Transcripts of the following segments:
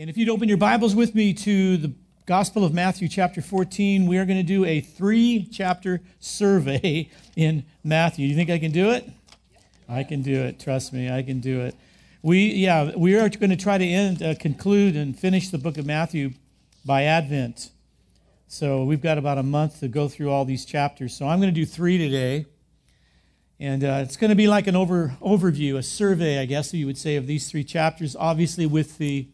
And if you'd open your Bibles with me to the Gospel of Matthew, chapter 14, we are going to do a three chapter survey in Matthew. You think I can do it? I can do it. Trust me, I can do it. We, yeah, we are going to try to end, uh, conclude, and finish the book of Matthew by Advent. So we've got about a month to go through all these chapters. So I'm going to do three today. And uh, it's going to be like an over, overview, a survey, I guess you would say, of these three chapters, obviously with the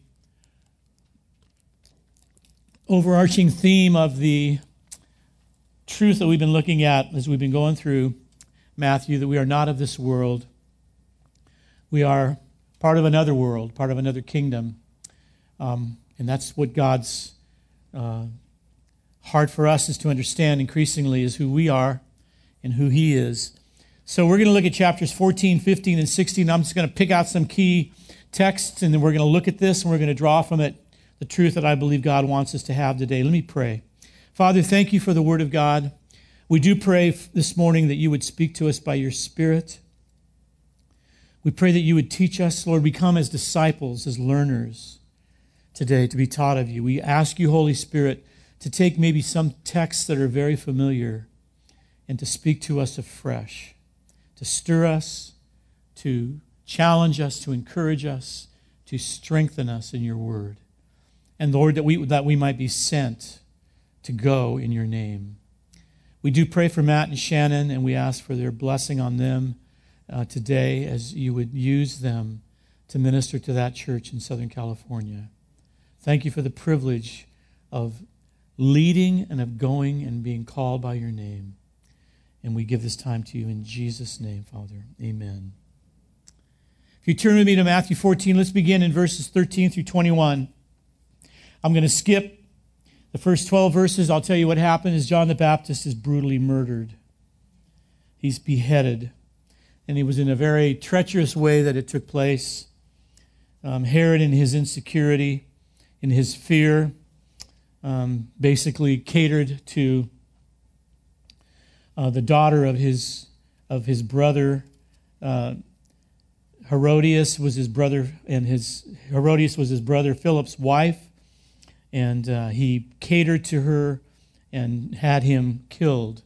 overarching theme of the truth that we've been looking at as we've been going through Matthew that we are not of this world. We are part of another world, part of another kingdom. Um, and that's what God's uh, heart for us is to understand increasingly is who we are and who He is. So we're going to look at chapters 14, 15, and 16. I'm just going to pick out some key texts and then we're going to look at this and we're going to draw from it the truth that I believe God wants us to have today. Let me pray. Father, thank you for the Word of God. We do pray this morning that you would speak to us by your Spirit. We pray that you would teach us, Lord. We come as disciples, as learners today to be taught of you. We ask you, Holy Spirit, to take maybe some texts that are very familiar and to speak to us afresh, to stir us, to challenge us, to encourage us, to strengthen us in your word. And Lord, that we, that we might be sent to go in your name. We do pray for Matt and Shannon, and we ask for their blessing on them uh, today as you would use them to minister to that church in Southern California. Thank you for the privilege of leading and of going and being called by your name. And we give this time to you in Jesus' name, Father. Amen. If you turn with me to Matthew 14, let's begin in verses 13 through 21. I'm going to skip the first 12 verses. I'll tell you what happened is John the Baptist is brutally murdered. He's beheaded. And it was in a very treacherous way that it took place. Um, Herod, in his insecurity, in his fear, um, basically catered to uh, the daughter of his, of his brother. Uh, Herodias was his brother, and his Herodias was his brother Philip's wife and uh, he catered to her and had him killed,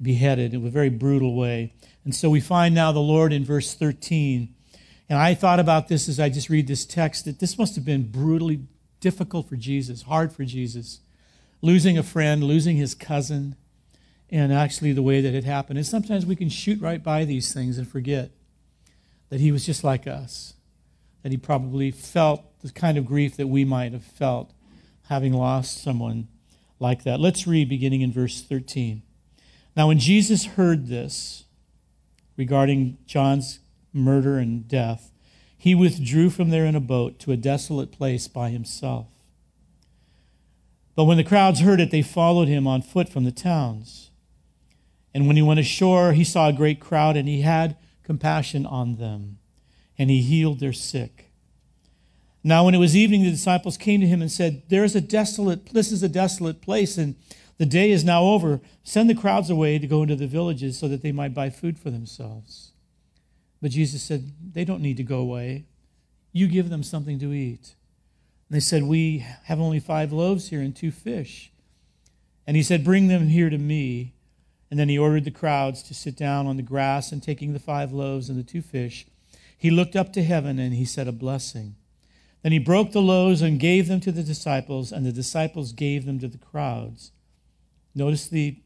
beheaded in a very brutal way. And so we find now the Lord in verse 13. And I thought about this as I just read this text that this must have been brutally difficult for Jesus, hard for Jesus. Losing a friend, losing his cousin, and actually the way that it happened. And sometimes we can shoot right by these things and forget that he was just like us, that he probably felt the kind of grief that we might have felt having lost someone like that. Let's read beginning in verse 13. Now, when Jesus heard this regarding John's murder and death, he withdrew from there in a boat to a desolate place by himself. But when the crowds heard it, they followed him on foot from the towns. And when he went ashore, he saw a great crowd, and he had compassion on them, and he healed their sick. Now, when it was evening, the disciples came to him and said, There is a desolate, this is a desolate place, and the day is now over. Send the crowds away to go into the villages so that they might buy food for themselves. But Jesus said, They don't need to go away. You give them something to eat. And they said, We have only five loaves here and two fish. And he said, Bring them here to me. And then he ordered the crowds to sit down on the grass, and taking the five loaves and the two fish, he looked up to heaven and he said a blessing. Then he broke the loaves and gave them to the disciples, and the disciples gave them to the crowds. Notice the,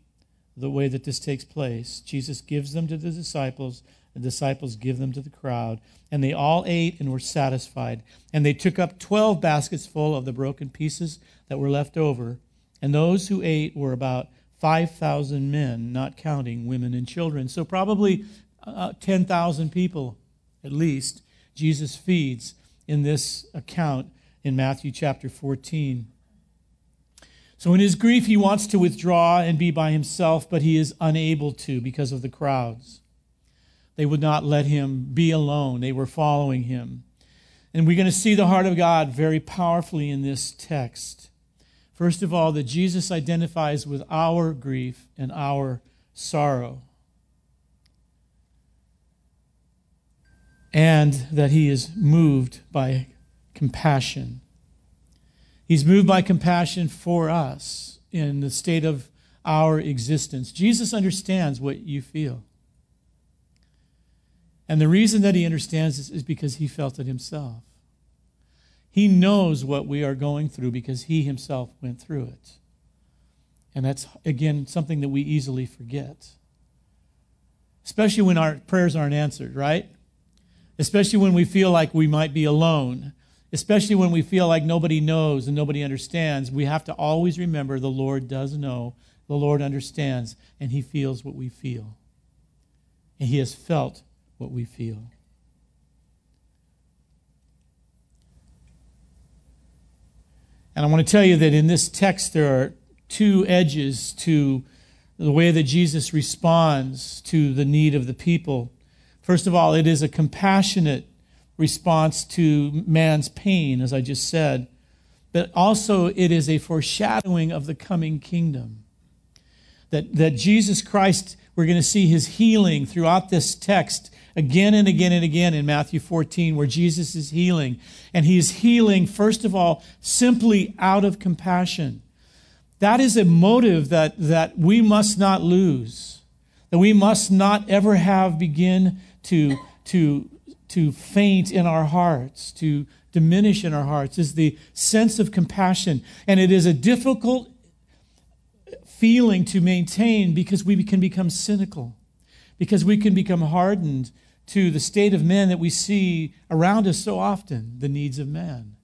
the way that this takes place. Jesus gives them to the disciples, the disciples give them to the crowd, and they all ate and were satisfied. And they took up twelve baskets full of the broken pieces that were left over, and those who ate were about 5,000 men, not counting women and children. So, probably uh, 10,000 people at least, Jesus feeds in this account in Matthew chapter 14. So, in his grief, he wants to withdraw and be by himself, but he is unable to because of the crowds. They would not let him be alone, they were following him. And we're going to see the heart of God very powerfully in this text. First of all, that Jesus identifies with our grief and our sorrow. And that he is moved by compassion. He's moved by compassion for us in the state of our existence. Jesus understands what you feel. And the reason that he understands this is because he felt it himself. He knows what we are going through because he himself went through it. And that's, again, something that we easily forget. Especially when our prayers aren't answered, right? Especially when we feel like we might be alone. Especially when we feel like nobody knows and nobody understands. We have to always remember the Lord does know, the Lord understands, and He feels what we feel. And He has felt what we feel. And I want to tell you that in this text, there are two edges to the way that Jesus responds to the need of the people. First of all, it is a compassionate response to man's pain, as I just said, but also it is a foreshadowing of the coming kingdom. That, that Jesus Christ, we're going to see his healing throughout this text again and again and again in Matthew 14, where Jesus is healing. And he is healing, first of all, simply out of compassion. That is a motive that, that we must not lose, that we must not ever have begin to, to, to faint in our hearts, to diminish in our hearts, is the sense of compassion. And it is a difficult feeling to maintain because we can become cynical, because we can become hardened to the state of men that we see around us so often, the needs of man.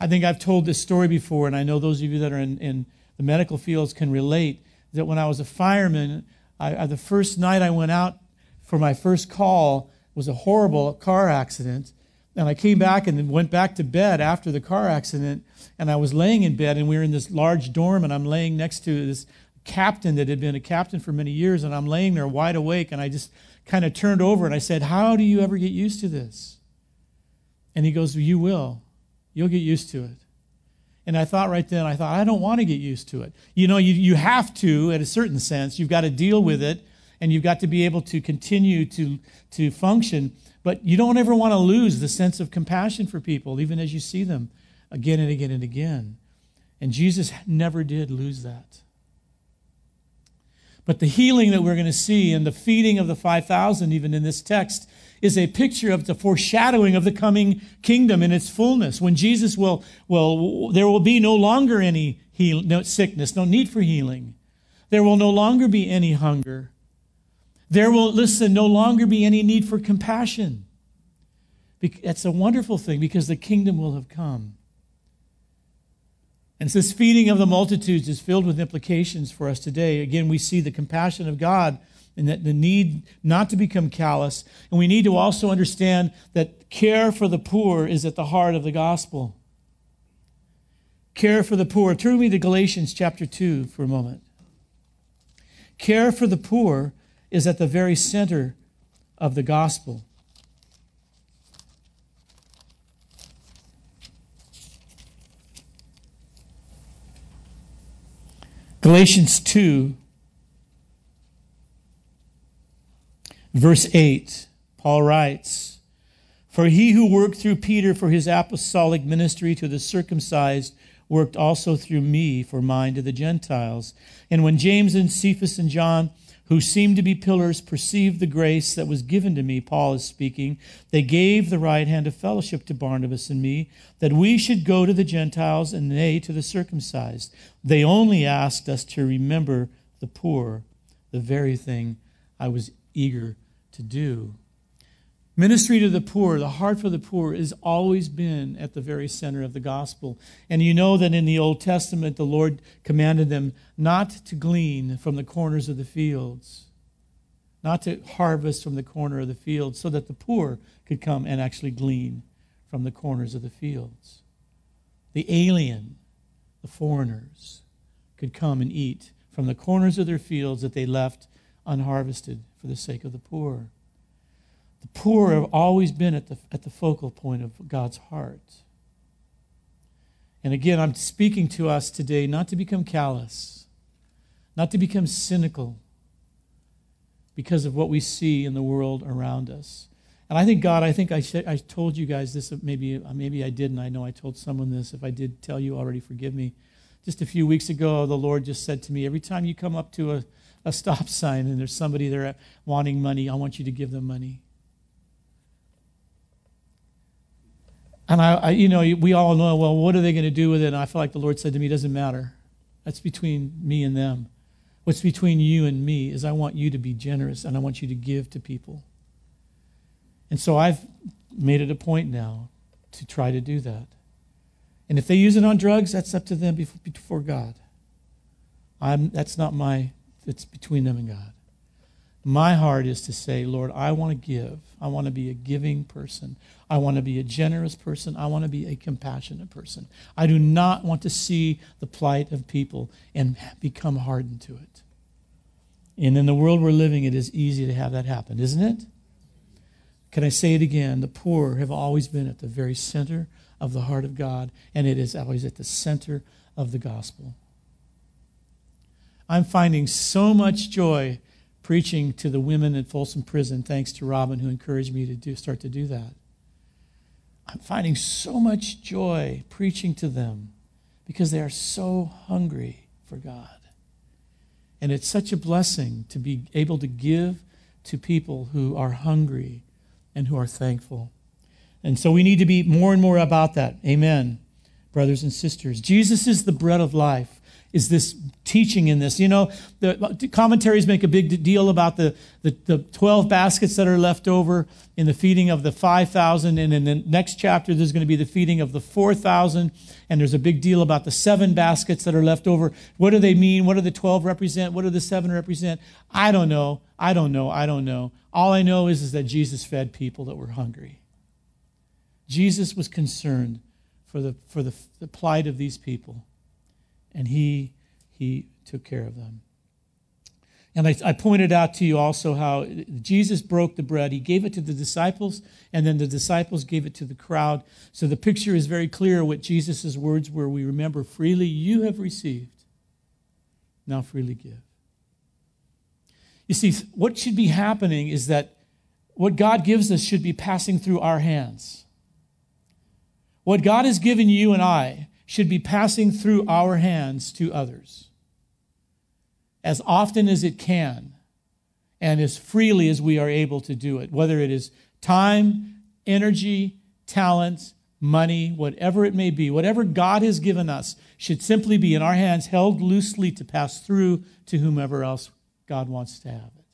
I think I've told this story before, and I know those of you that are in, in the medical fields can relate that when I was a fireman, I, the first night I went out for my first call was a horrible car accident. And I came back and went back to bed after the car accident. And I was laying in bed, and we were in this large dorm, and I'm laying next to this captain that had been a captain for many years. And I'm laying there wide awake, and I just kind of turned over and I said, How do you ever get used to this? And he goes, You will. You'll get used to it. And I thought right then, I thought, I don't want to get used to it. You know, you, you have to, in a certain sense. You've got to deal with it and you've got to be able to continue to, to function. But you don't ever want to lose the sense of compassion for people, even as you see them again and again and again. And Jesus never did lose that. But the healing that we're going to see and the feeding of the 5,000, even in this text, is a picture of the foreshadowing of the coming kingdom in its fullness. When Jesus will, will there will be no longer any heal, no sickness, no need for healing. There will no longer be any hunger. There will, listen, no longer be any need for compassion. It's a wonderful thing because the kingdom will have come. And this feeding of the multitudes is filled with implications for us today. Again, we see the compassion of God and that the need not to become callous. And we need to also understand that care for the poor is at the heart of the gospel. Care for the poor. Turn me to Galatians chapter 2 for a moment. Care for the poor is at the very center of the gospel. Galatians 2, verse 8, Paul writes, For he who worked through Peter for his apostolic ministry to the circumcised worked also through me for mine to the Gentiles. And when James and Cephas and John who seemed to be pillars, perceived the grace that was given to me, Paul is speaking. They gave the right hand of fellowship to Barnabas and me, that we should go to the Gentiles and they to the circumcised. They only asked us to remember the poor, the very thing I was eager to do. Ministry to the poor, the heart for the poor, has always been at the very center of the gospel. And you know that in the Old Testament, the Lord commanded them not to glean from the corners of the fields, not to harvest from the corner of the fields, so that the poor could come and actually glean from the corners of the fields. The alien, the foreigners, could come and eat from the corners of their fields that they left unharvested for the sake of the poor. The poor have always been at the, at the focal point of God's heart. And again, I'm speaking to us today not to become callous, not to become cynical because of what we see in the world around us. And I think God, I think I, I told you guys this, maybe, maybe I didn't. I know I told someone this. If I did tell you already, forgive me. Just a few weeks ago, the Lord just said to me, every time you come up to a, a stop sign and there's somebody there wanting money, I want you to give them money. And I, I, you know, we all know, well, what are they going to do with it? And I feel like the Lord said to me, it doesn't matter. That's between me and them. What's between you and me is I want you to be generous and I want you to give to people. And so I've made it a point now to try to do that. And if they use it on drugs, that's up to them before God. I'm, that's not my, it's between them and God. My heart is to say, Lord, I want to give. I want to be a giving person. I want to be a generous person. I want to be a compassionate person. I do not want to see the plight of people and become hardened to it. And in the world we're living, it is easy to have that happen, isn't it? Can I say it again? The poor have always been at the very center of the heart of God, and it is always at the center of the gospel. I'm finding so much joy preaching to the women at Folsom Prison, thanks to Robin, who encouraged me to do, start to do that. I'm finding so much joy preaching to them because they are so hungry for God. And it's such a blessing to be able to give to people who are hungry and who are thankful. And so we need to be more and more about that. Amen, brothers and sisters. Jesus is the bread of life is this teaching in this. You know, the commentaries make a big deal about the, the, the 12 baskets that are left over in the feeding of the 5,000. And in the next chapter, there's going to be the feeding of the 4,000. And there's a big deal about the seven baskets that are left over. What do they mean? What do the 12 represent? What do the seven represent? I don't know. I don't know. I don't know. All I know is, is that Jesus fed people that were hungry. Jesus was concerned for the, for the, the plight of these people and he, he took care of them. And I, I, pointed out to you also how Jesus broke the bread. He gave it to the disciples, and then the disciples gave it to the crowd. So the picture is very clear what Jesus' words were. We remember, freely you have received, now freely give. You see, what should be happening is that what God gives us should be passing through our hands. What God has given you and I should be passing through our hands to others as often as it can and as freely as we are able to do it, whether it is time, energy, talent, money, whatever it may be, whatever God has given us should simply be in our hands, held loosely to pass through to whomever else God wants to have it.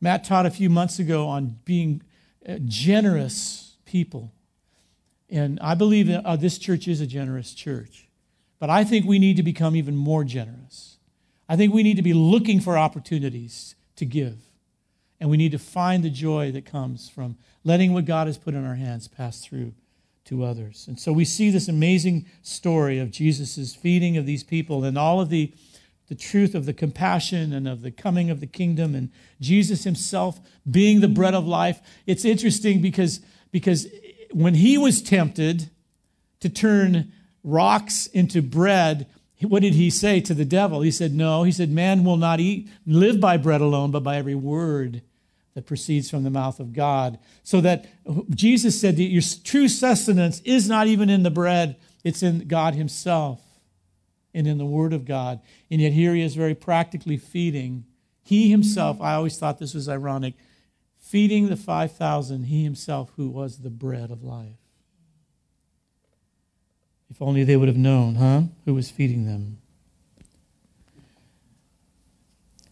Matt taught a few months ago on being uh, generous people. And I believe that uh, this church is a generous church. But I think we need to become even more generous. I think we need to be looking for opportunities to give. And we need to find the joy that comes from letting what God has put in our hands pass through to others. And so we see this amazing story of Jesus' feeding of these people and all of the, the truth of the compassion and of the coming of the kingdom and Jesus himself being the bread of life. It's interesting because, because when he was tempted to turn rocks into bread, what did he say to the devil? He said, No. He said, Man will not eat, live by bread alone, but by every word that proceeds from the mouth of God. So that Jesus said that your true sustenance is not even in the bread, it's in God Himself and in the Word of God. And yet here He is very practically feeding. He Himself, I always thought this was ironic, feeding the 5,000, he himself who was the bread of life. If only they would have known, huh? Who was feeding them.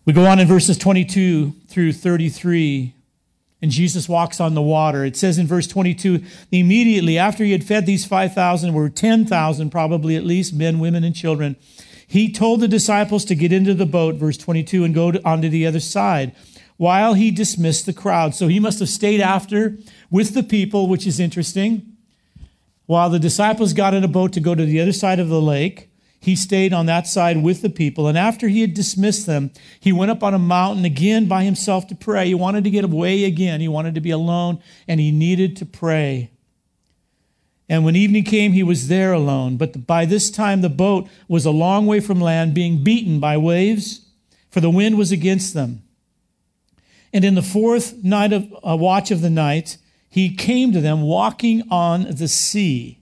We go on in verses 22 through 33, and Jesus walks on the water. It says in verse 22 immediately after he had fed these 5,000, were 10,000 probably at least, men, women, and children, he told the disciples to get into the boat, verse 22, and go to, onto the other side while he dismissed the crowd. So he must have stayed after with the people, which is interesting. While the disciples got in a boat to go to the other side of the lake, he stayed on that side with the people. And after he had dismissed them, he went up on a mountain again by himself to pray. He wanted to get away again. He wanted to be alone, and he needed to pray. And when evening came, he was there alone. But by this time, the boat was a long way from land, being beaten by waves, for the wind was against them. And in the fourth night of uh, watch of the night, he came to them walking on the sea.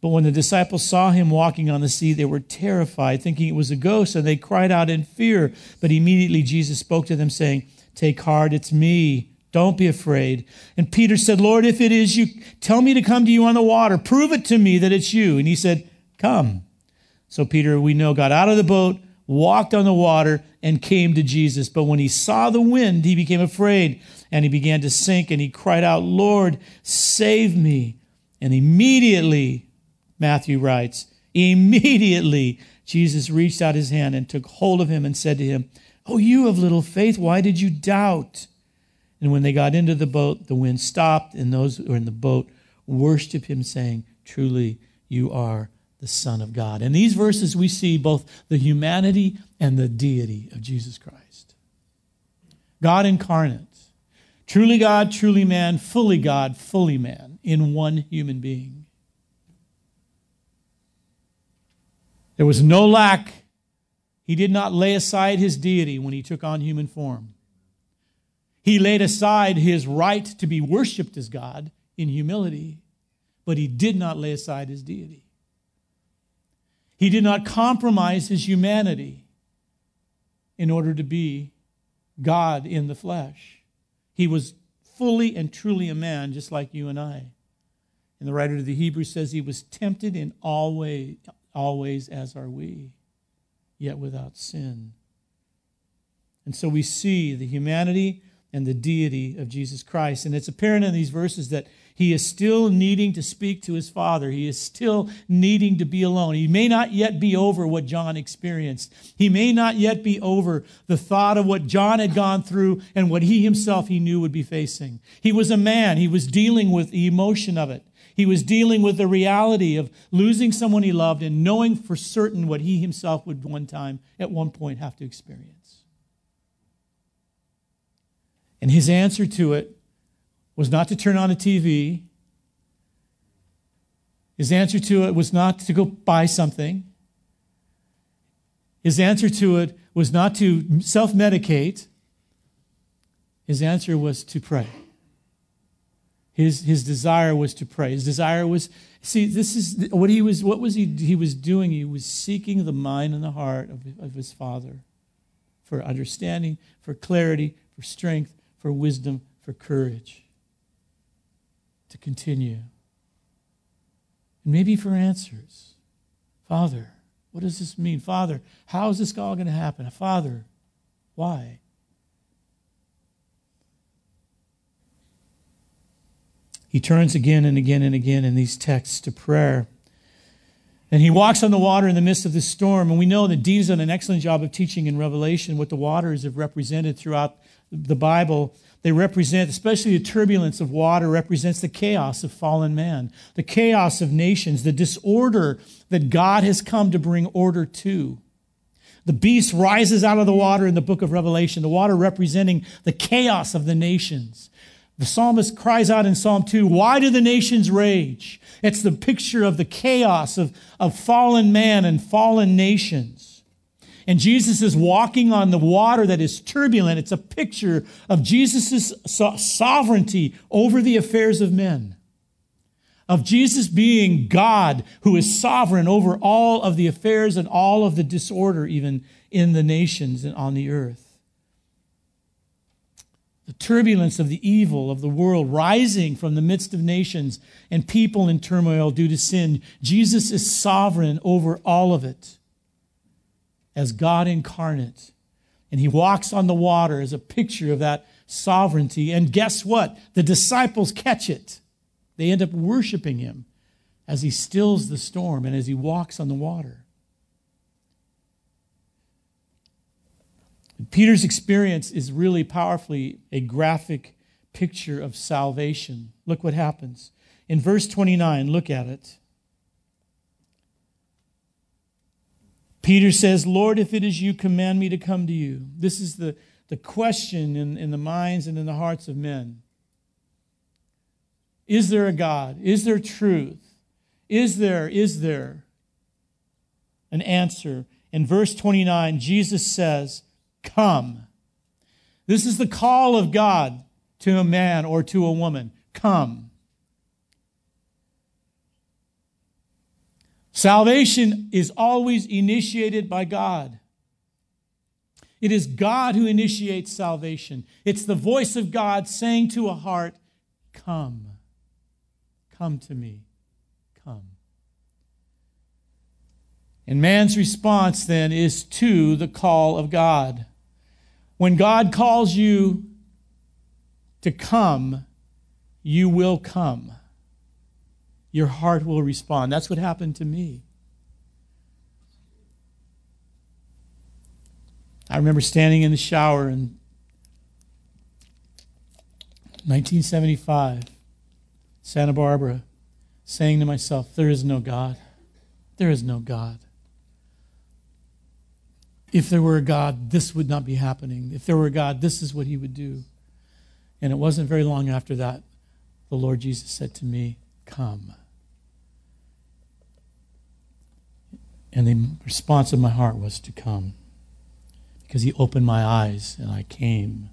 But when the disciples saw him walking on the sea, they were terrified, thinking it was a ghost, and they cried out in fear. But immediately Jesus spoke to them, saying, Take heart, it's me. Don't be afraid. And Peter said, Lord, if it is you, tell me to come to you on the water. Prove it to me that it's you. And he said, Come. So Peter, we know, got out of the boat, walked on the water, and came to Jesus. But when he saw the wind, he became afraid and he began to sink and he cried out, Lord, save me. And immediately, Matthew writes, immediately Jesus reached out his hand and took hold of him and said to him, Oh, you of little faith, why did you doubt? And when they got into the boat, the wind stopped, and those who were in the boat worshiped him, saying, Truly, you are the Son of God. In these verses, we see both the humanity and the deity of Jesus Christ. God incarnate, truly God, truly man, fully God, fully man, in one human being. There was no lack. He did not lay aside his deity when he took on human form. He laid aside his right to be worshiped as God in humility, but he did not lay aside his deity. He did not compromise his humanity in order to be God in the flesh. He was fully and truly a man, just like you and I. And the writer of the Hebrews says he was tempted in all ways, always as are we, yet without sin. And so we see the humanity and the deity of Jesus Christ. And it's apparent in these verses that he is still needing to speak to his Father. He is still needing to be alone. He may not yet be over what John experienced. He may not yet be over the thought of what John had gone through and what he himself he knew would be facing. He was a man. He was dealing with the emotion of it. He was dealing with the reality of losing someone he loved and knowing for certain what he himself would one time, at one point, have to experience. And his answer to it was not to turn on a TV. His answer to it was not to go buy something. His answer to it was not to self medicate. His answer was to pray. His, his desire was to pray. His desire was, see, this is what he was, what was he, he was doing? He was seeking the mind and the heart of, of his Father for understanding, for clarity, for strength, for wisdom, for courage to continue. And maybe for answers. Father, what does this mean? Father, how is this all going to happen? Father, why? He turns again and again and again in these texts to prayer. And he walks on the water in the midst of this storm. And we know that Dean's done an excellent job of teaching in Revelation what the waters have represented throughout the Bible, they represent, especially the turbulence of water, represents the chaos of fallen man, the chaos of nations, the disorder that God has come to bring order to. The beast rises out of the water in the book of Revelation, the water representing the chaos of the nations. The psalmist cries out in Psalm 2, Why do the nations rage? It's the picture of the chaos of, of fallen man and fallen nations. And Jesus is walking on the water that is turbulent. It's a picture of Jesus' sovereignty over the affairs of men, of Jesus being God who is sovereign over all of the affairs and all of the disorder, even in the nations and on the earth. The turbulence of the evil of the world rising from the midst of nations and people in turmoil due to sin. Jesus is sovereign over all of it as God incarnate. And he walks on the water as a picture of that sovereignty. And guess what? The disciples catch it. They end up worshiping him as he stills the storm and as he walks on the water. Peter's experience is really powerfully a graphic picture of salvation. Look what happens. In verse 29, look at it. Peter says, Lord, if it is you, command me to come to you. This is the, the question in, in the minds and in the hearts of men. Is there a God? Is there truth? Is there, is there an answer? In verse 29, Jesus says, Come. This is the call of God to a man or to a woman come. Salvation is always initiated by God. It is God who initiates salvation. It's the voice of God saying to a heart, Come, come to me, come. And man's response then is to the call of God. When God calls you to come, you will come. Your heart will respond. That's what happened to me. I remember standing in the shower in 1975, Santa Barbara, saying to myself, There is no God. There is no God. If there were a God, this would not be happening. If there were a God, this is what he would do. And it wasn't very long after that, the Lord Jesus said to me, Come. And the response of my heart was to come because he opened my eyes and I came.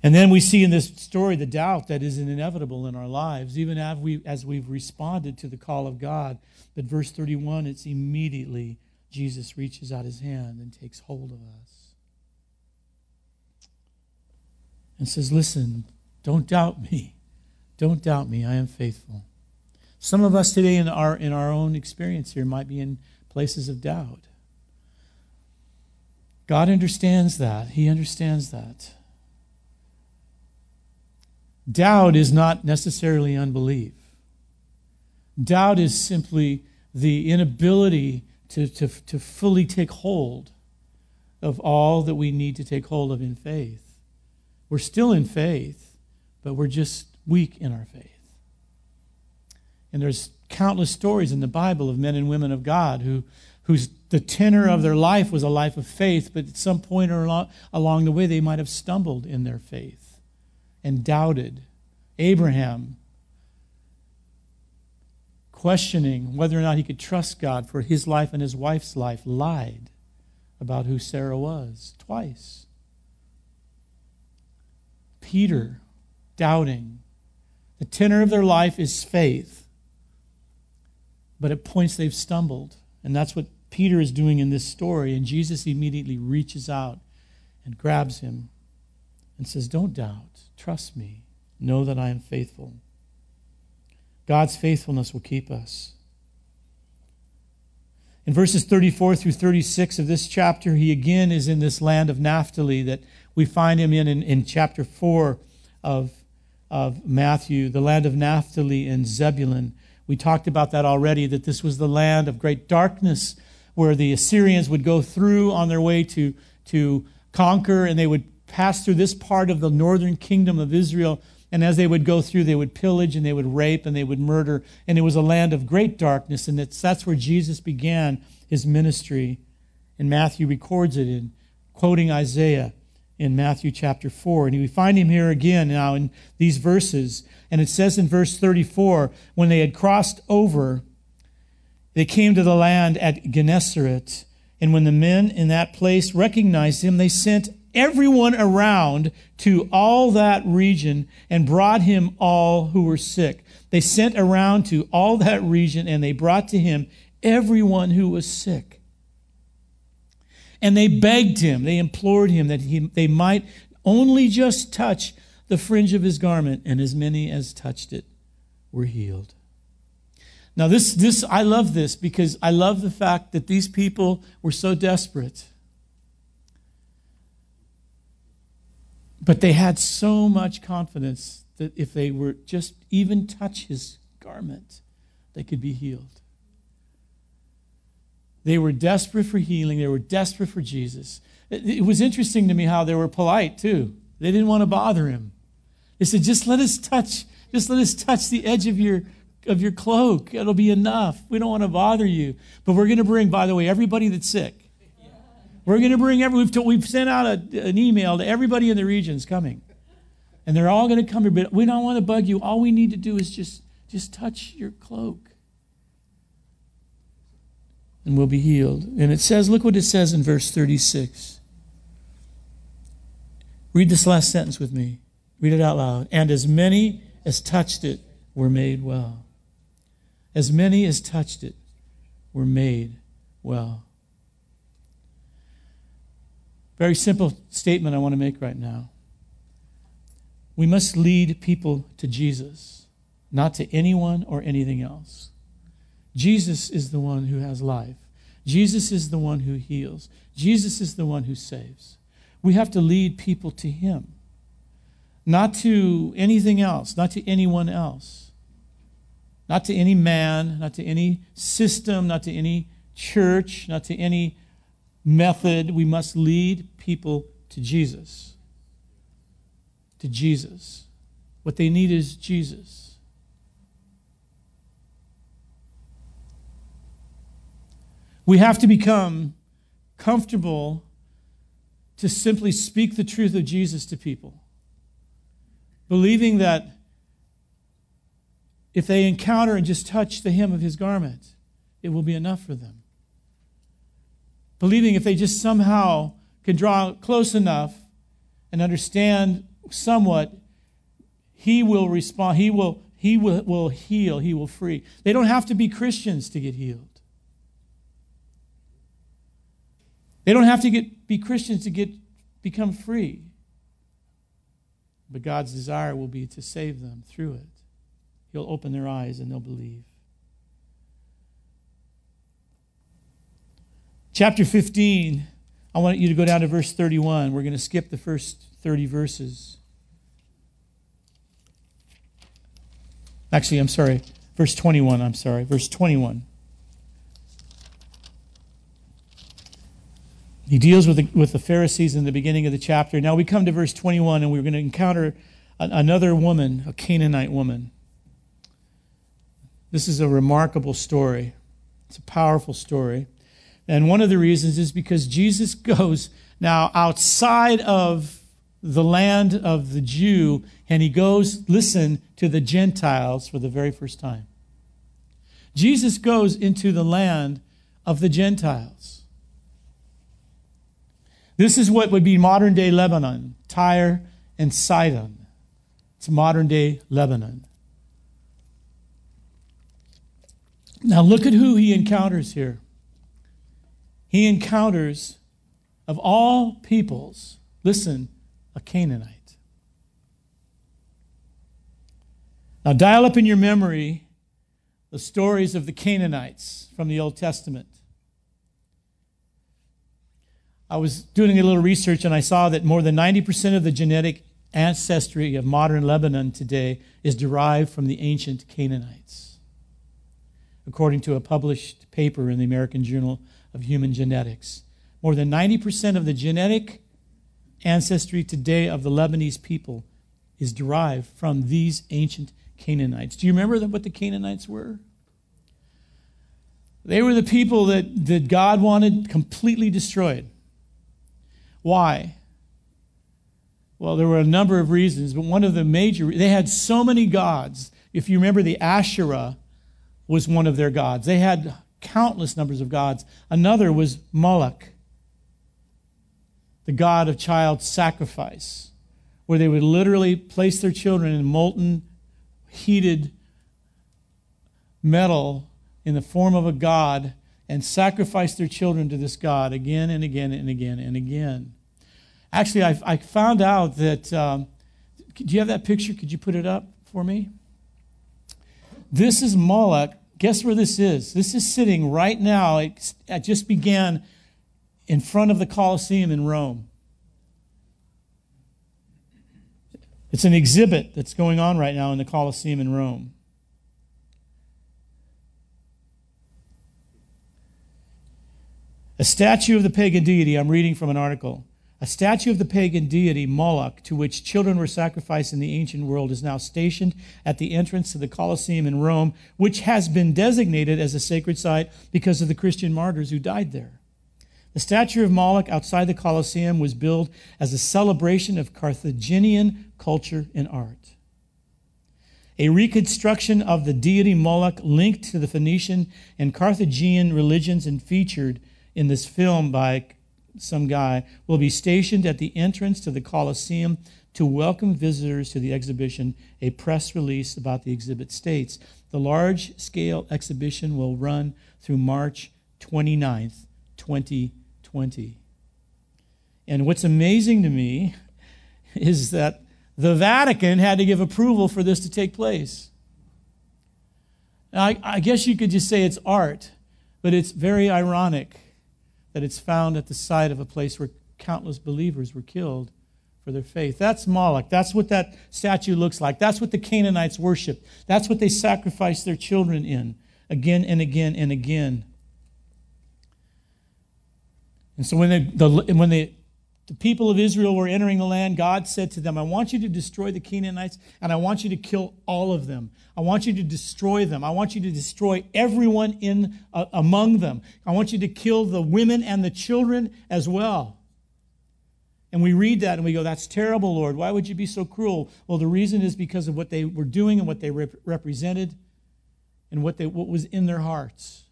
And then we see in this story the doubt that is inevitable in our lives, even as, we, as we've responded to the call of God. But verse 31, it's immediately Jesus reaches out his hand and takes hold of us and says, Listen, don't doubt me. Don't doubt me. I am faithful. Some of us today in our, in our own experience here might be in places of doubt. God understands that. He understands that. Doubt is not necessarily unbelief. Doubt is simply the inability to, to, to fully take hold of all that we need to take hold of in faith. We're still in faith, but we're just weak in our faith. And there's countless stories in the Bible of men and women of God who whose the tenor of their life was a life of faith, but at some point or along along the way they might have stumbled in their faith and doubted. Abraham, questioning whether or not he could trust God for his life and his wife's life, lied about who Sarah was twice. Peter, doubting. The tenor of their life is faith, but at points they've stumbled. And that's what Peter is doing in this story. And Jesus immediately reaches out and grabs him and says, Don't doubt. Trust me. Know that I am faithful. God's faithfulness will keep us. In verses 34 through 36 of this chapter, he again is in this land of Naphtali that we find him in in, in chapter 4 of, of Matthew, the land of Naphtali and Zebulun. We talked about that already, that this was the land of great darkness where the Assyrians would go through on their way to, to conquer, and they would pass through this part of the northern kingdom of Israel. And as they would go through, they would pillage and they would rape and they would murder. And it was a land of great darkness. And that's where Jesus began his ministry. And Matthew records it in quoting Isaiah in Matthew chapter 4. And we find him here again now in these verses. And it says in verse 34 when they had crossed over, they came to the land at Gennesaret, and when the men in that place recognized him, they sent everyone around to all that region and brought him all who were sick. They sent around to all that region and they brought to him everyone who was sick. And they begged him, they implored him that he, they might only just touch the fringe of his garment, and as many as touched it were healed. Now, this, this, I love this because I love the fact that these people were so desperate. But they had so much confidence that if they were just even touch his garment, they could be healed. They were desperate for healing. They were desperate for Jesus. It, was interesting to me how they were polite, too. They didn't want to bother him. They said, just let us touch, just let us touch the edge of your of your cloak. It'll be enough. We don't want to bother you. But we're going to bring, by the way, everybody that's sick. We're going to bring every, we've, we've sent out a, an email to everybody in the regions coming. And they're all going to come here, but we don't want to bug you. All we need to do is just, just touch your cloak. And we'll be healed. And it says, look what it says in verse 36. Read this last sentence with me. Read it out loud. And as many as touched it were made well. As many as touched it were made well. Very simple statement I want to make right now. We must lead people to Jesus, not to anyone or anything else. Jesus is the one who has life. Jesus is the one who heals. Jesus is the one who saves. We have to lead people to Him, not to anything else, not to anyone else, not to any man, not to any system, not to any church, not to any method. We must lead people to Jesus. To Jesus. What they need is Jesus. We have to become comfortable to simply speak the truth of Jesus to people, believing that if they encounter and just touch the hem of his garment, it will be enough for them. Believing if they just somehow can draw close enough and understand somewhat, he will respond, he will, he will, will heal, he will free. They don't have to be Christians to get healed. They don't have to get, be Christians to get, become free. But God's desire will be to save them through it. He'll open their eyes and they'll believe. Chapter 15, I want you to go down to verse 31. We're going to skip the first 30 verses. Actually, I'm sorry. Verse 21, I'm sorry. Verse 21. He deals with the, with the Pharisees in the beginning of the chapter. Now we come to verse 21, and we're going to encounter another woman, a Canaanite woman. This is a remarkable story. It's a powerful story. And one of the reasons is because Jesus goes now outside of the land of the Jew, and he goes, listen, to the Gentiles for the very first time. Jesus goes into the land of the Gentiles. This is what would be modern day Lebanon, Tyre and Sidon. It's modern day Lebanon. Now look at who he encounters here. He encounters, of all peoples, listen, a Canaanite. Now dial up in your memory the stories of the Canaanites from the Old Testament. I was doing a little research and I saw that more than 90% of the genetic ancestry of modern Lebanon today is derived from the ancient Canaanites, according to a published paper in the American Journal of Human Genetics. More than 90% of the genetic ancestry today of the Lebanese people is derived from these ancient Canaanites. Do you remember what the Canaanites were? They were the people that, that God wanted completely destroyed. Why? Well, there were a number of reasons, but one of the major, they had so many gods. If you remember, the Asherah was one of their gods. They had countless numbers of gods. Another was Moloch, the god of child sacrifice, where they would literally place their children in molten, heated metal in the form of a god and sacrifice their children to this God again and again and again and again. Actually, I, I found out that. Um, do you have that picture? Could you put it up for me? This is Moloch. Guess where this is? This is sitting right now. It, just began in front of the Colosseum in Rome. It's an exhibit that's going on right now in the Colosseum in Rome. A statue of the pagan deity, I'm reading from an article. A statue of the pagan deity Moloch, to which children were sacrificed in the ancient world, is now stationed at the entrance to the Colosseum in Rome, which has been designated as a sacred site because of the Christian martyrs who died there. The statue of Moloch outside the Colosseum was built as a celebration of Carthaginian culture and art. A reconstruction of the deity Moloch linked to the Phoenician and Carthaginian religions and featured in this film by some guy, will be stationed at the entrance to the Coliseum to welcome visitors to the exhibition. A press release about the exhibit states the large scale exhibition will run through March 29th, 2020. And what's amazing to me is that the Vatican had to give approval for this to take place. I, I, guess you could just say it's art, but it's very ironic that it's found at the site of a place where countless believers were killed for their faith. That's Moloch. That's what that statue looks like. That's what the Canaanites worshiped. That's what they sacrificed their children in again and again and again. And so when they, the, when they the people of Israel were entering the land, God said to them, I want you to destroy the Canaanites and I want you to kill all of them. I want you to destroy them. I want you to destroy everyone in uh, among them. I want you to kill the women and the children as well. And we read that and we go, That's terrible, Lord. Why would you be so cruel? Well, the reason is because of what they were doing and what they rep- represented and what, they, what was in their hearts.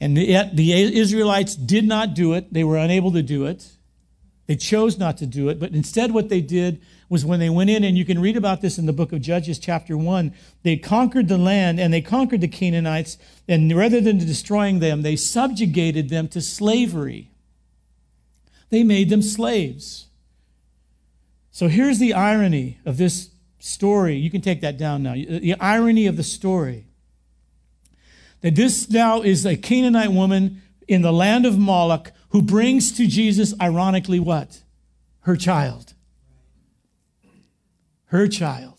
And yet the Israelites did not do it. They were unable to do it. They chose not to do it. But instead, what they did was when they went in, and you can read about this in the book of Judges, chapter 1, they conquered the land and they conquered the Canaanites. And rather than destroying them, they subjugated them to slavery. They made them slaves. So here's the irony of this story. You can take that down now. The irony of the story that this now is a Canaanite woman in the land of Moloch who brings to Jesus, ironically, what? Her child. Her child.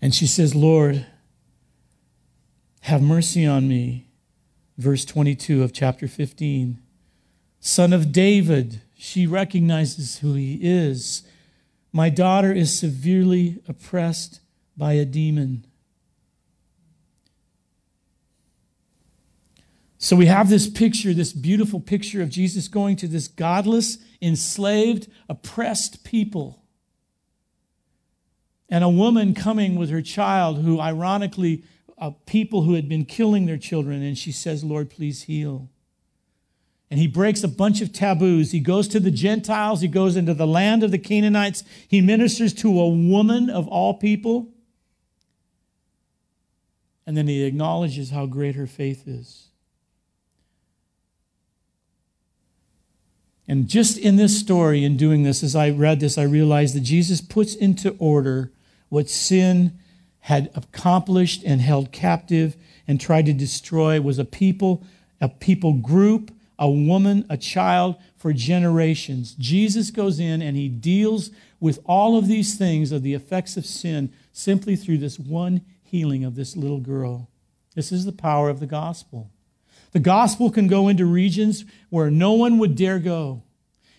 And she says, Lord, have mercy on me. Verse 22 of chapter 15. Son of David, she recognizes who he is. My daughter is severely oppressed by a demon. So we have this picture, this beautiful picture of Jesus going to this godless, enslaved, oppressed people. And a woman coming with her child, who ironically, uh, people who had been killing their children, and she says, Lord, please heal. And he breaks a bunch of taboos. He goes to the Gentiles, he goes into the land of the Canaanites, he ministers to a woman of all people. And then he acknowledges how great her faith is. And just in this story, in doing this, as I read this, I realized that Jesus puts into order what sin had accomplished and held captive and tried to destroy was a people, a people group, a woman, a child for generations. Jesus goes in and he deals with all of these things of the effects of sin simply through this one healing of this little girl. This is the power of the gospel. The gospel can go into regions where no one would dare go,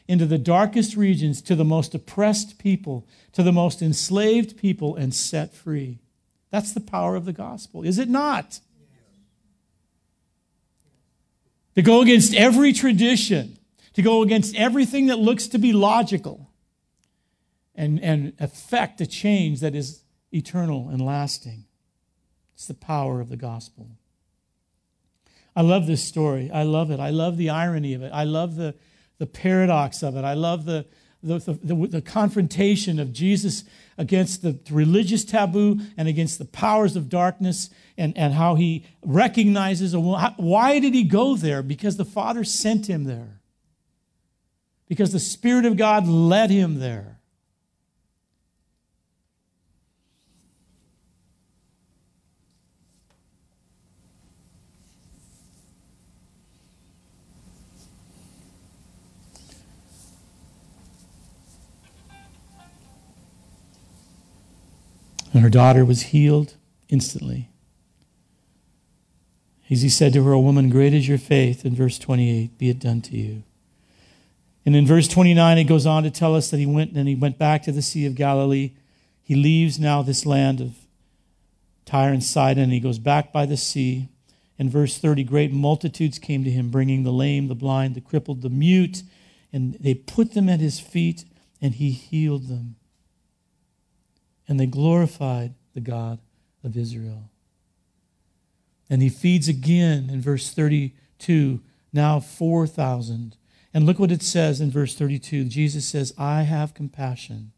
into the darkest regions, to the most oppressed people, to the most enslaved people, and set free. That's the power of the gospel, is it not? To go against every tradition, to go against everything that looks to be logical, and, and effect a change that is eternal and lasting. It's the power of the gospel. I love this story. I love it. I love the irony of it. I love the, the paradox of it. I love the, the, the, the, confrontation of Jesus against the religious taboo and against the powers of darkness and, and how he recognizes a. Why did he go there? Because the Father sent him there. Because the Spirit of God led him there. And her daughter was healed instantly. As he said to her, O woman, great is your faith, in verse 28, be it done to you. And in verse 29, it goes on to tell us that he went and he went back to the Sea of Galilee. He leaves now this land of Tyre and Sidon, and he goes back by the sea. In verse 30, great multitudes came to him, bringing the lame, the blind, the crippled, the mute, and they put them at his feet, and he healed them and they glorified the God of Israel. And he feeds again in verse 32, now 4,000. And look what it says in verse 32. Jesus says, I have compassion.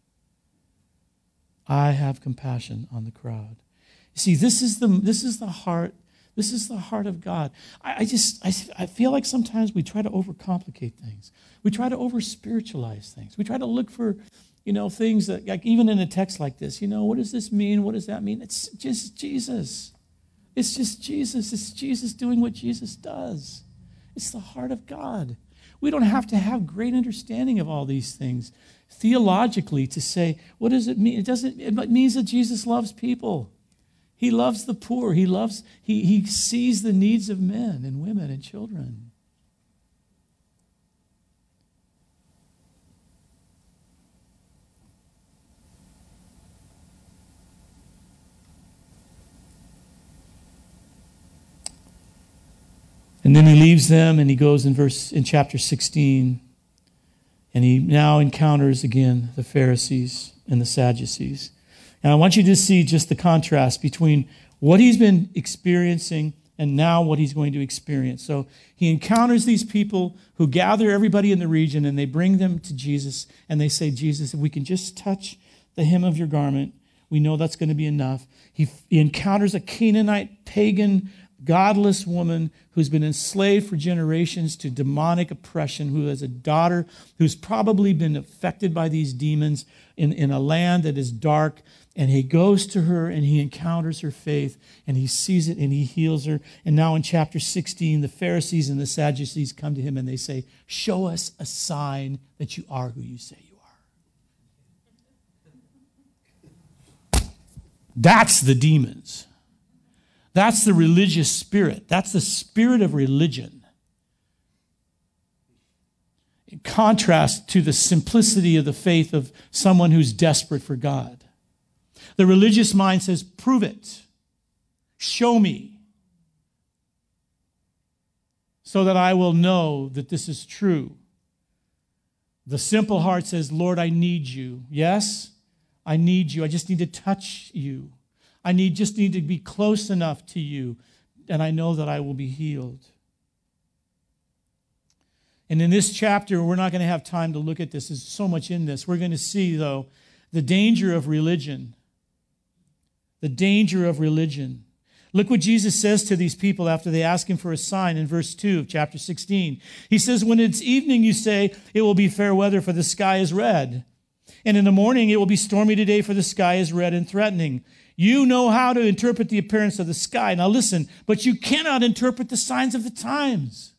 I have compassion on the crowd. You see, this is the, this is the heart. This is the heart of God. I, I just, I, I feel like sometimes we try to overcomplicate things. We try to over spiritualize things. We try to look for, you know, things that, like even in a text like this, you know, what does this mean? What does that mean? It's just Jesus. It's just Jesus. It's Jesus doing what Jesus does. It's the heart of God. We don't have to have great understanding of all these things theologically to say, what does it mean? It doesn't, it means that Jesus loves people. He loves the poor. He loves, he, he sees the needs of men and women and children. And then he leaves them and he goes in verse in chapter 16 and he now encounters again the Pharisees and the Sadducees. And I want you to see just the contrast between what he's been experiencing and now what he's going to experience. So he encounters these people who gather everybody in the region and they bring them to Jesus and they say, Jesus, if we can just touch the hem of your garment, we know that's going to be enough. He, he encounters a Canaanite pagan godless woman who's been enslaved for generations to demonic oppression, who has a daughter who's probably been affected by these demons in, in a land that is dark. And he goes to her and he encounters her faith and he sees it and he heals her. And now in chapter 16, the Pharisees and the Sadducees come to him and they say, Show us a sign that you are who you say you are. That's the demons. That's the religious spirit. That's the spirit of religion. In contrast to the simplicity of the faith of someone who's desperate for God. The religious mind says, prove it, show me, so that I will know that this is true. The simple heart says, Lord, I need you. Yes, I need you. I just need to touch you. I need just need to be close enough to you, and I know that I will be healed. And in this chapter, we're not going to have time to look at this. There's so much in this. We're going to see, though, the danger of religion. The danger of religion. Look what Jesus says to these people after they ask him for a sign in verse 2 of chapter 16. He says, When it's evening, you say, It will be fair weather, for the sky is red. And in the morning, it will be stormy today, for the sky is red and threatening. You know how to interpret the appearance of the sky. Now listen, but you cannot interpret the signs of the times.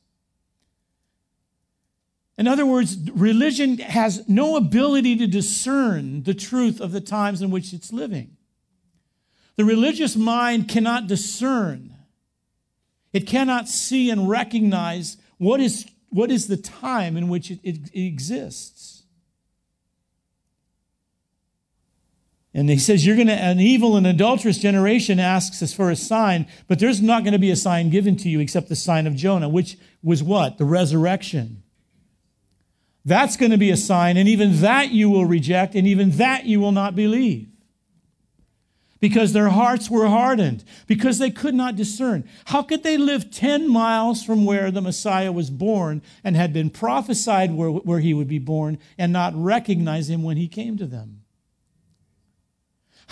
In other words, religion has no ability to discern the truth of the times in which it's living. The religious mind cannot discern, it cannot see and recognize what is, what is the time in which it, it, it exists. And he says, You're going to, an evil and adulterous generation asks us for a sign, but there's not going to be a sign given to you except the sign of Jonah, which was what? The resurrection. That's going to be a sign, and even that you will reject, and even that you will not believe. Because their hearts were hardened, because they could not discern. How could they live 10 miles from where the Messiah was born and had been prophesied where, where he would be born and not recognize him when he came to them?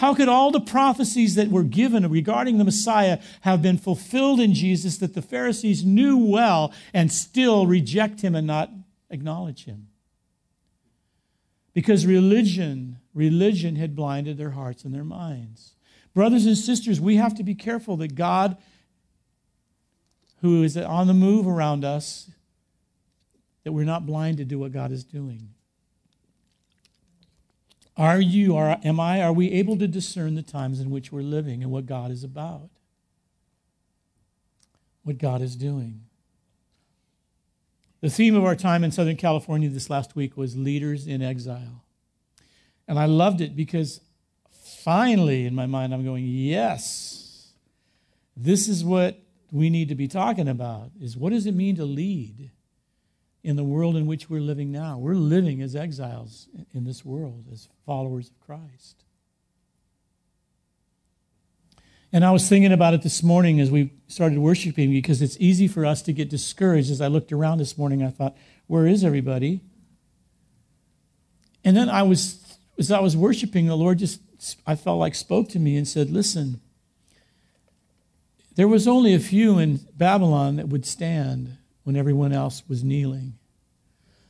How could all the prophecies that were given regarding the Messiah have been fulfilled in Jesus that the Pharisees knew well and still reject him and not acknowledge him? Because religion, religion had blinded their hearts and their minds. Brothers and sisters, we have to be careful that God, who is on the move around us, that we're not blinded to what God is doing. Are you, or am I, are we able to discern the times in which we're living and what God is about? What God is doing? The theme of our time in Southern California this last week was leaders in exile. And I loved it because finally, in my mind, I'm going, yes, this is what we need to be talking about is what does it mean to lead? In the world in which we're living now. We're living as exiles in this world, as followers of Christ. And I was thinking about it this morning as we started worshiping because it's easy for us to get discouraged. As I looked around this morning, I thought, where is everybody? And then I was, as I was worshiping, the Lord just, I felt like spoke to me and said, listen, there was only a few in Babylon that would stand when everyone else was kneeling.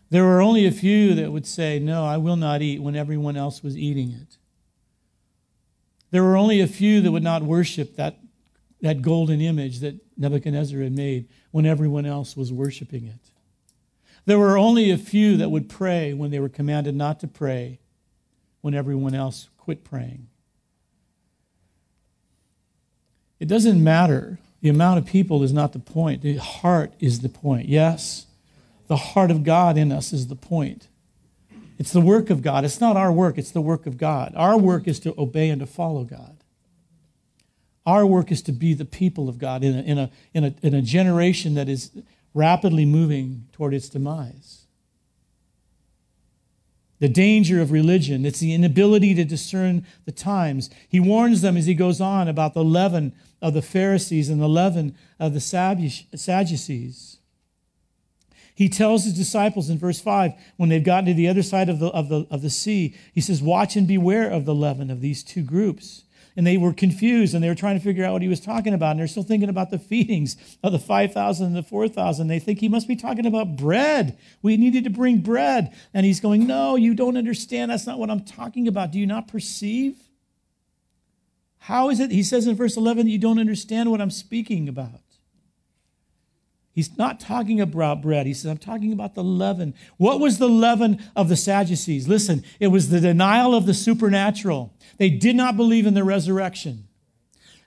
There were only a few that would say, No, I will not eat when everyone else was eating it. There were only a few that would not worship that, that golden image that Nebuchadnezzar had made when everyone else was worshiping it. There were only a few that would pray when they were commanded not to pray when everyone else quit praying. It doesn't matter. The amount of people is not the point. The heart is the point. Yes, the heart of God in us is the point. It's the work of God. It's not our work, it's the work of God. Our work is to obey and to follow God. Our work is to be the people of God in a, in a, in a, in a generation that is rapidly moving toward its demise. The danger of religion, it's the inability to discern the times. He warns them as he goes on about the leaven of the Pharisees and the leaven of the Sadducees. He tells his disciples in verse 5, when they've gotten to the other side of the, of, the, of the sea, he says, Watch and beware of the leaven of these two groups. And they were confused and they were trying to figure out what he was talking about. And they're still thinking about the feedings of the 5,000 and the 4,000. They think he must be talking about bread. We needed to bring bread. And he's going, No, you don't understand. That's not what I'm talking about. Do you not perceive? How is it? He says in verse 11, you don't understand what I'm speaking about. He's not talking about bread. He says, I'm talking about the leaven. What was the leaven of the Sadducees? Listen, it was the denial of the supernatural. They did not believe in the resurrection.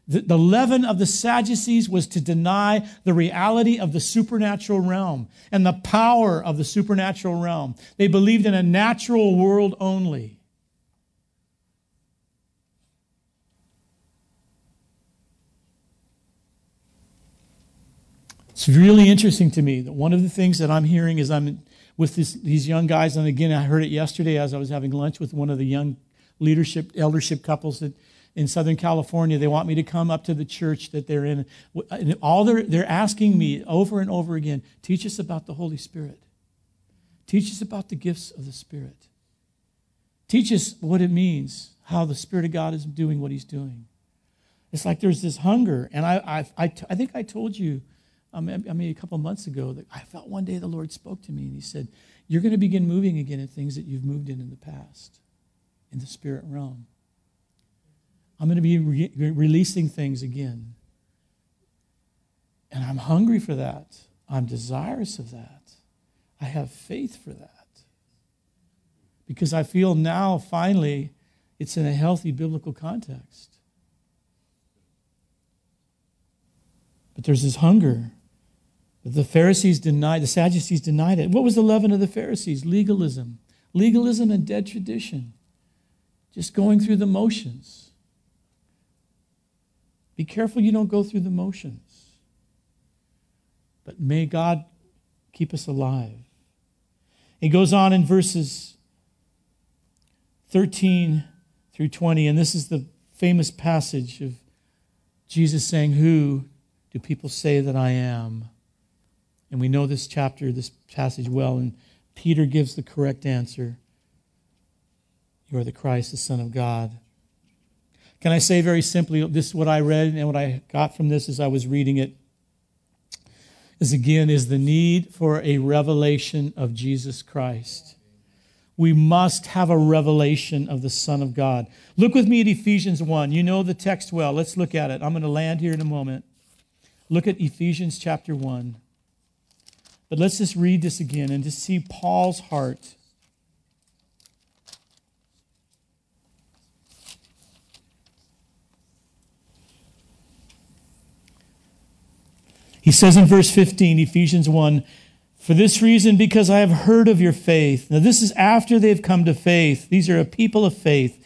The, the leaven of the Sadducees was to deny the reality of the supernatural realm and the power of the supernatural realm. They believed in a natural world only. It's really interesting to me that one of the things that I'm hearing is I'm with this, these young guys, and again, I heard it yesterday as I was having lunch with one of the young leadership, eldership couples that in Southern California. They want me to come up to the church that they're in. And all they're, they're asking me over and over again teach us about the Holy Spirit, teach us about the gifts of the Spirit, teach us what it means, how the Spirit of God is doing what He's doing. It's like there's this hunger. And I, I, I, I think I told you I mean, a couple months ago, I felt one day the Lord spoke to me and He said, You're going to begin moving again in things that you've moved in in the past, in the spirit realm. I'm going to be re- releasing things again. And I'm hungry for that. I'm desirous of that. I have faith for that. Because I feel now, finally, it's in a healthy biblical context. But there's this hunger the Pharisees denied, the Sadducees denied it. What was the leaven of the Pharisees? Legalism. Legalism and dead tradition. Just going through the motions. Be careful you don't go through the motions. But may God keep us alive. It goes on in verses 13 through 20, and this is the famous passage of Jesus saying, Who do people say that I am? And we know this chapter, this passage well, and Peter gives the correct answer You are the Christ, the Son of God. Can I say very simply, this is what I read and what I got from this as I was reading it is again is the need for a revelation of Jesus Christ. We must have a revelation of the Son of God. Look with me at Ephesians 1. You know the text well. Let's look at it. I'm going to land here in a moment. Look at Ephesians chapter 1. But let's just read this again and just see Paul's heart. He says in verse 15, Ephesians 1, for this reason, because I have heard of your faith. Now, this is after they've come to faith. These are a people of faith.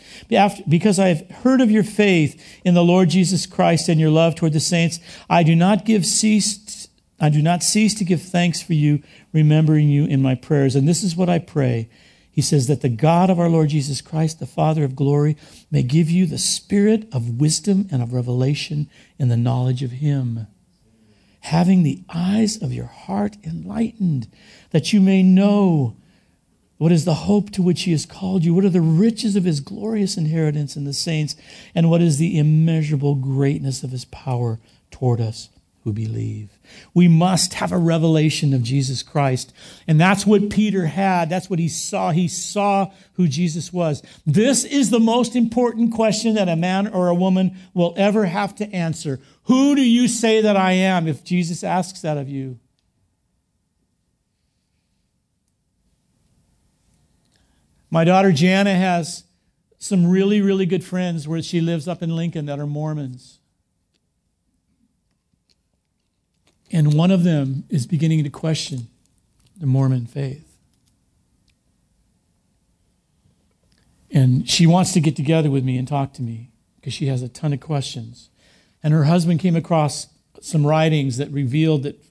Because I have heard of your faith in the Lord Jesus Christ and your love toward the saints, I do not give cease I do not cease to give thanks for you, remembering you in my prayers. And this is what I pray. He says that the God of our Lord Jesus Christ, the Father of glory, may give you the spirit of wisdom and of revelation in the knowledge of Him, having the eyes of your heart enlightened, that you may know what is the hope to which He has called you, what are the riches of His glorious inheritance in the saints, and what is the immeasurable greatness of His power toward us who believe. We must have a revelation of Jesus Christ. And that's what Peter had. That's what he saw. He saw who Jesus was. This is the most important question that a man or a woman will ever have to answer. Who do you say that I am if Jesus asks that of you? My daughter Jana has some really, really good friends where she lives up in Lincoln that are Mormons. And one of them is beginning to question the Mormon faith. And she wants to get together with me and talk to me because she has a ton of questions. And her husband came across some writings that revealed that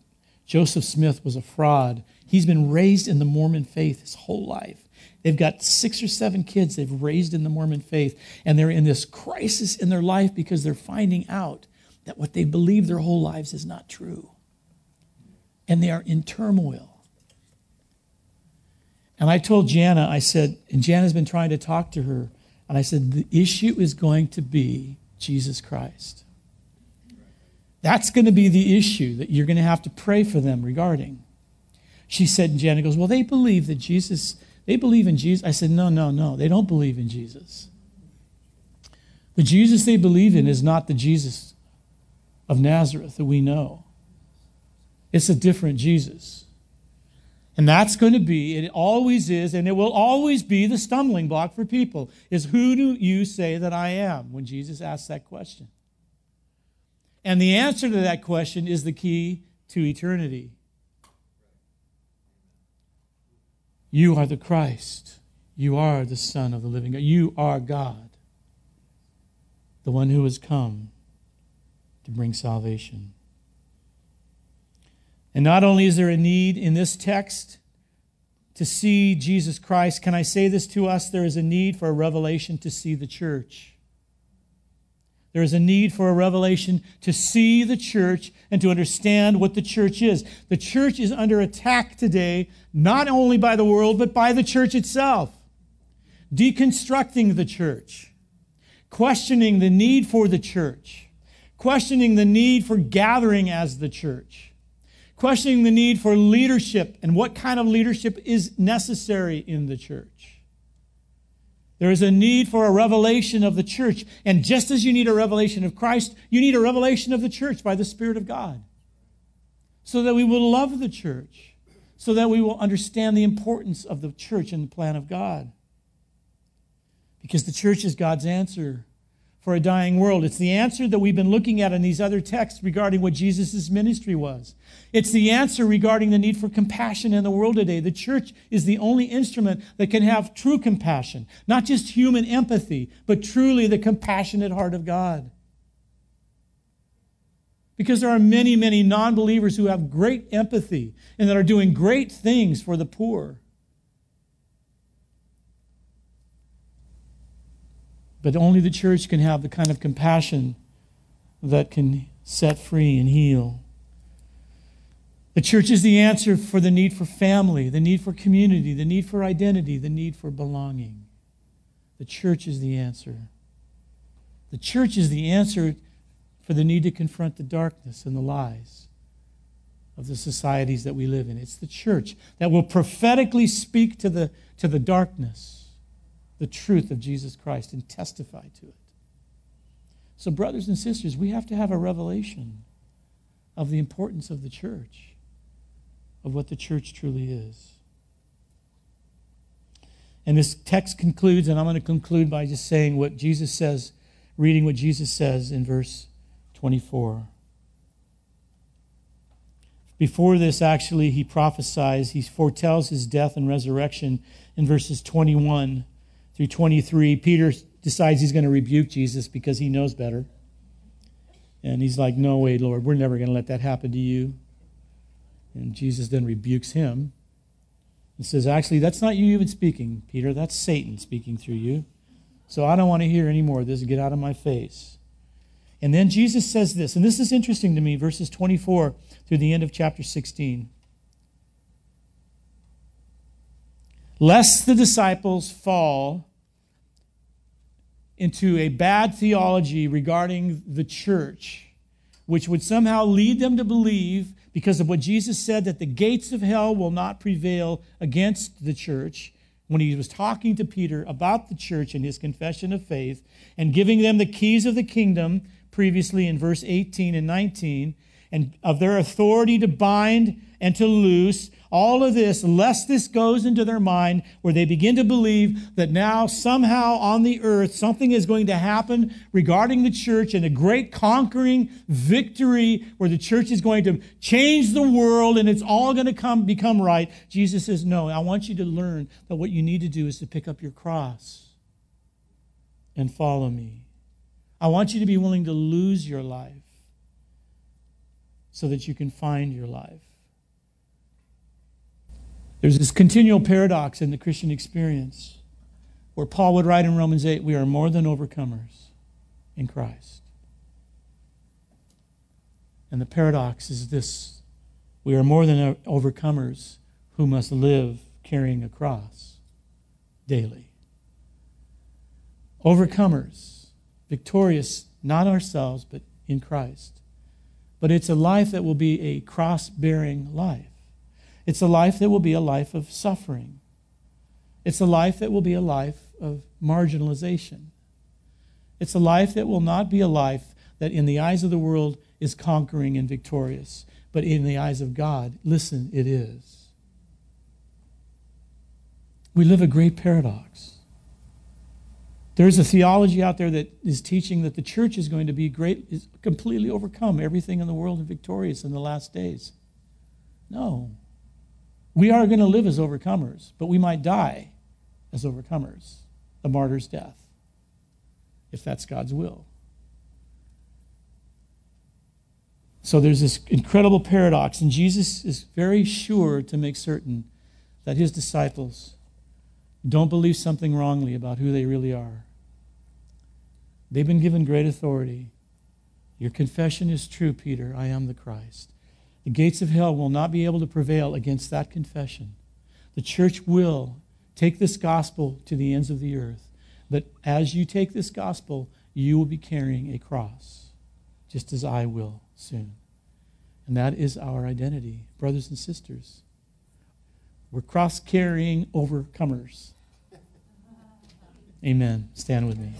Joseph Smith was a fraud. He's been raised in the Mormon faith his whole life. They've got six or seven kids they've raised in the Mormon faith, and they're in this crisis in their life because they're finding out that what they believe their whole lives is not true and they are in turmoil. And I told Jana, I said, and Jana's been trying to talk to her, and I said, the issue is going to be Jesus Christ. That's going to be the issue that you're going to have to pray for them regarding. She said, and Jana goes, Well, they believe that Jesus, they believe in Jesus. I said, No, no, no, they don't believe in Jesus. The Jesus they believe in is not the Jesus of Nazareth that we know. It's a different Jesus. And that's going to be, it always is, and it will always be the stumbling block for people is who do you say that I am when Jesus asks that question? And the answer to that question is the key to eternity. You are the Christ. You are the Son of the living God. You are God, the one who has come to bring salvation. And not only is there a need in this text to see Jesus Christ, can I say this to us? There is a need for a revelation to see the church. There is a need for a revelation to see the church and to understand what the church is. The church is under attack today, not only by the world, but by the church itself. Deconstructing the church, questioning the need for the church, questioning the need for gathering as the church questioning the need for leadership and what kind of leadership is necessary in the church. There is a need for a revelation of the church. And just as you need a revelation of Christ, you need a revelation of the church by the Spirit of God. So that we will love the church, so that we will understand the importance of the church and the plan of God. Because the church is God's answer for a dying world. It's the answer that we've been looking at in these other texts regarding what Jesus' ministry was. It's the answer regarding the need for compassion in the world today. The church is the only instrument that can have true compassion, not just human empathy, but truly the compassionate heart of God. Because there are many, many non believers who have great empathy and that are doing great things for the poor. But only the church can have the kind of compassion that can set free and heal. The church is the answer for the need for family, the need for community, the need for identity, the need for belonging. The church is the answer. The church is the answer for the need to confront the darkness and the lies of the societies that we live in. It's the church that will prophetically speak to the, to the darkness the truth of Jesus Christ and testify to it. So, brothers and sisters, we have to have a revelation of the importance of the church, of what the church truly is. And this text concludes, and I'm going to conclude by just saying what Jesus says, reading what Jesus says in verse 24. Before this, actually, he prophesies, he foretells his death and resurrection in verses 21 through 23, Peter decides he's going to rebuke Jesus because he knows better. And he's like, No way, Lord, we're never going to let that happen to you. And Jesus then rebukes him. and says, Actually, that's not you even speaking, Peter. That's Satan speaking through you. So I don't want to hear any more of this. Get out of my face. And then Jesus says this, and this is interesting to me, verses 24 through the end of chapter 16. Lest the disciples fall into a bad theology regarding the church, which would somehow lead them to believe, because of what Jesus said, that the gates of hell will not prevail against the church, when he was talking to Peter about the church and his confession of faith and giving them the keys of the kingdom previously in verse 18 and 19, and of their authority to bind and to loose, all of this, lest this goes into their mind where they begin to believe that now somehow on the earth something is going to happen regarding the church and a great conquering victory where the church is going to change the world and it's all going to come become right. Jesus says, No, I want you to learn that what you need to do is to pick up your cross and follow me. I want you to be willing to lose your life so that you can find your life. There's this continual paradox in the Christian experience where Paul would write in Romans 8, we are more than overcomers in Christ. And the paradox is this we are more than overcomers who must live carrying a cross daily. Overcomers, victorious, not ourselves, but in Christ. But it's a life that will be a cross bearing life. It's a life that will be a life of suffering. It's a life that will be a life of marginalization. It's a life that will not be a life that, in the eyes of the world, is conquering and victorious, but in the eyes of God, listen, it is. We live a great paradox. There's a theology out there that is teaching that the church is going to be great, is completely overcome everything in the world and victorious in the last days. No. We are going to live as overcomers, but we might die as overcomers, a martyr's death, if that's God's will. So there's this incredible paradox, and Jesus is very sure to make certain that his disciples don't believe something wrongly about who they really are. They've been given great authority. Your confession is true, Peter. I am the Christ. The gates of hell will not be able to prevail against that confession. The church will take this gospel to the ends of the earth. But as you take this gospel, you will be carrying a cross, just as I will soon. And that is our identity, brothers and sisters. We're cross carrying overcomers. Amen. Stand with me.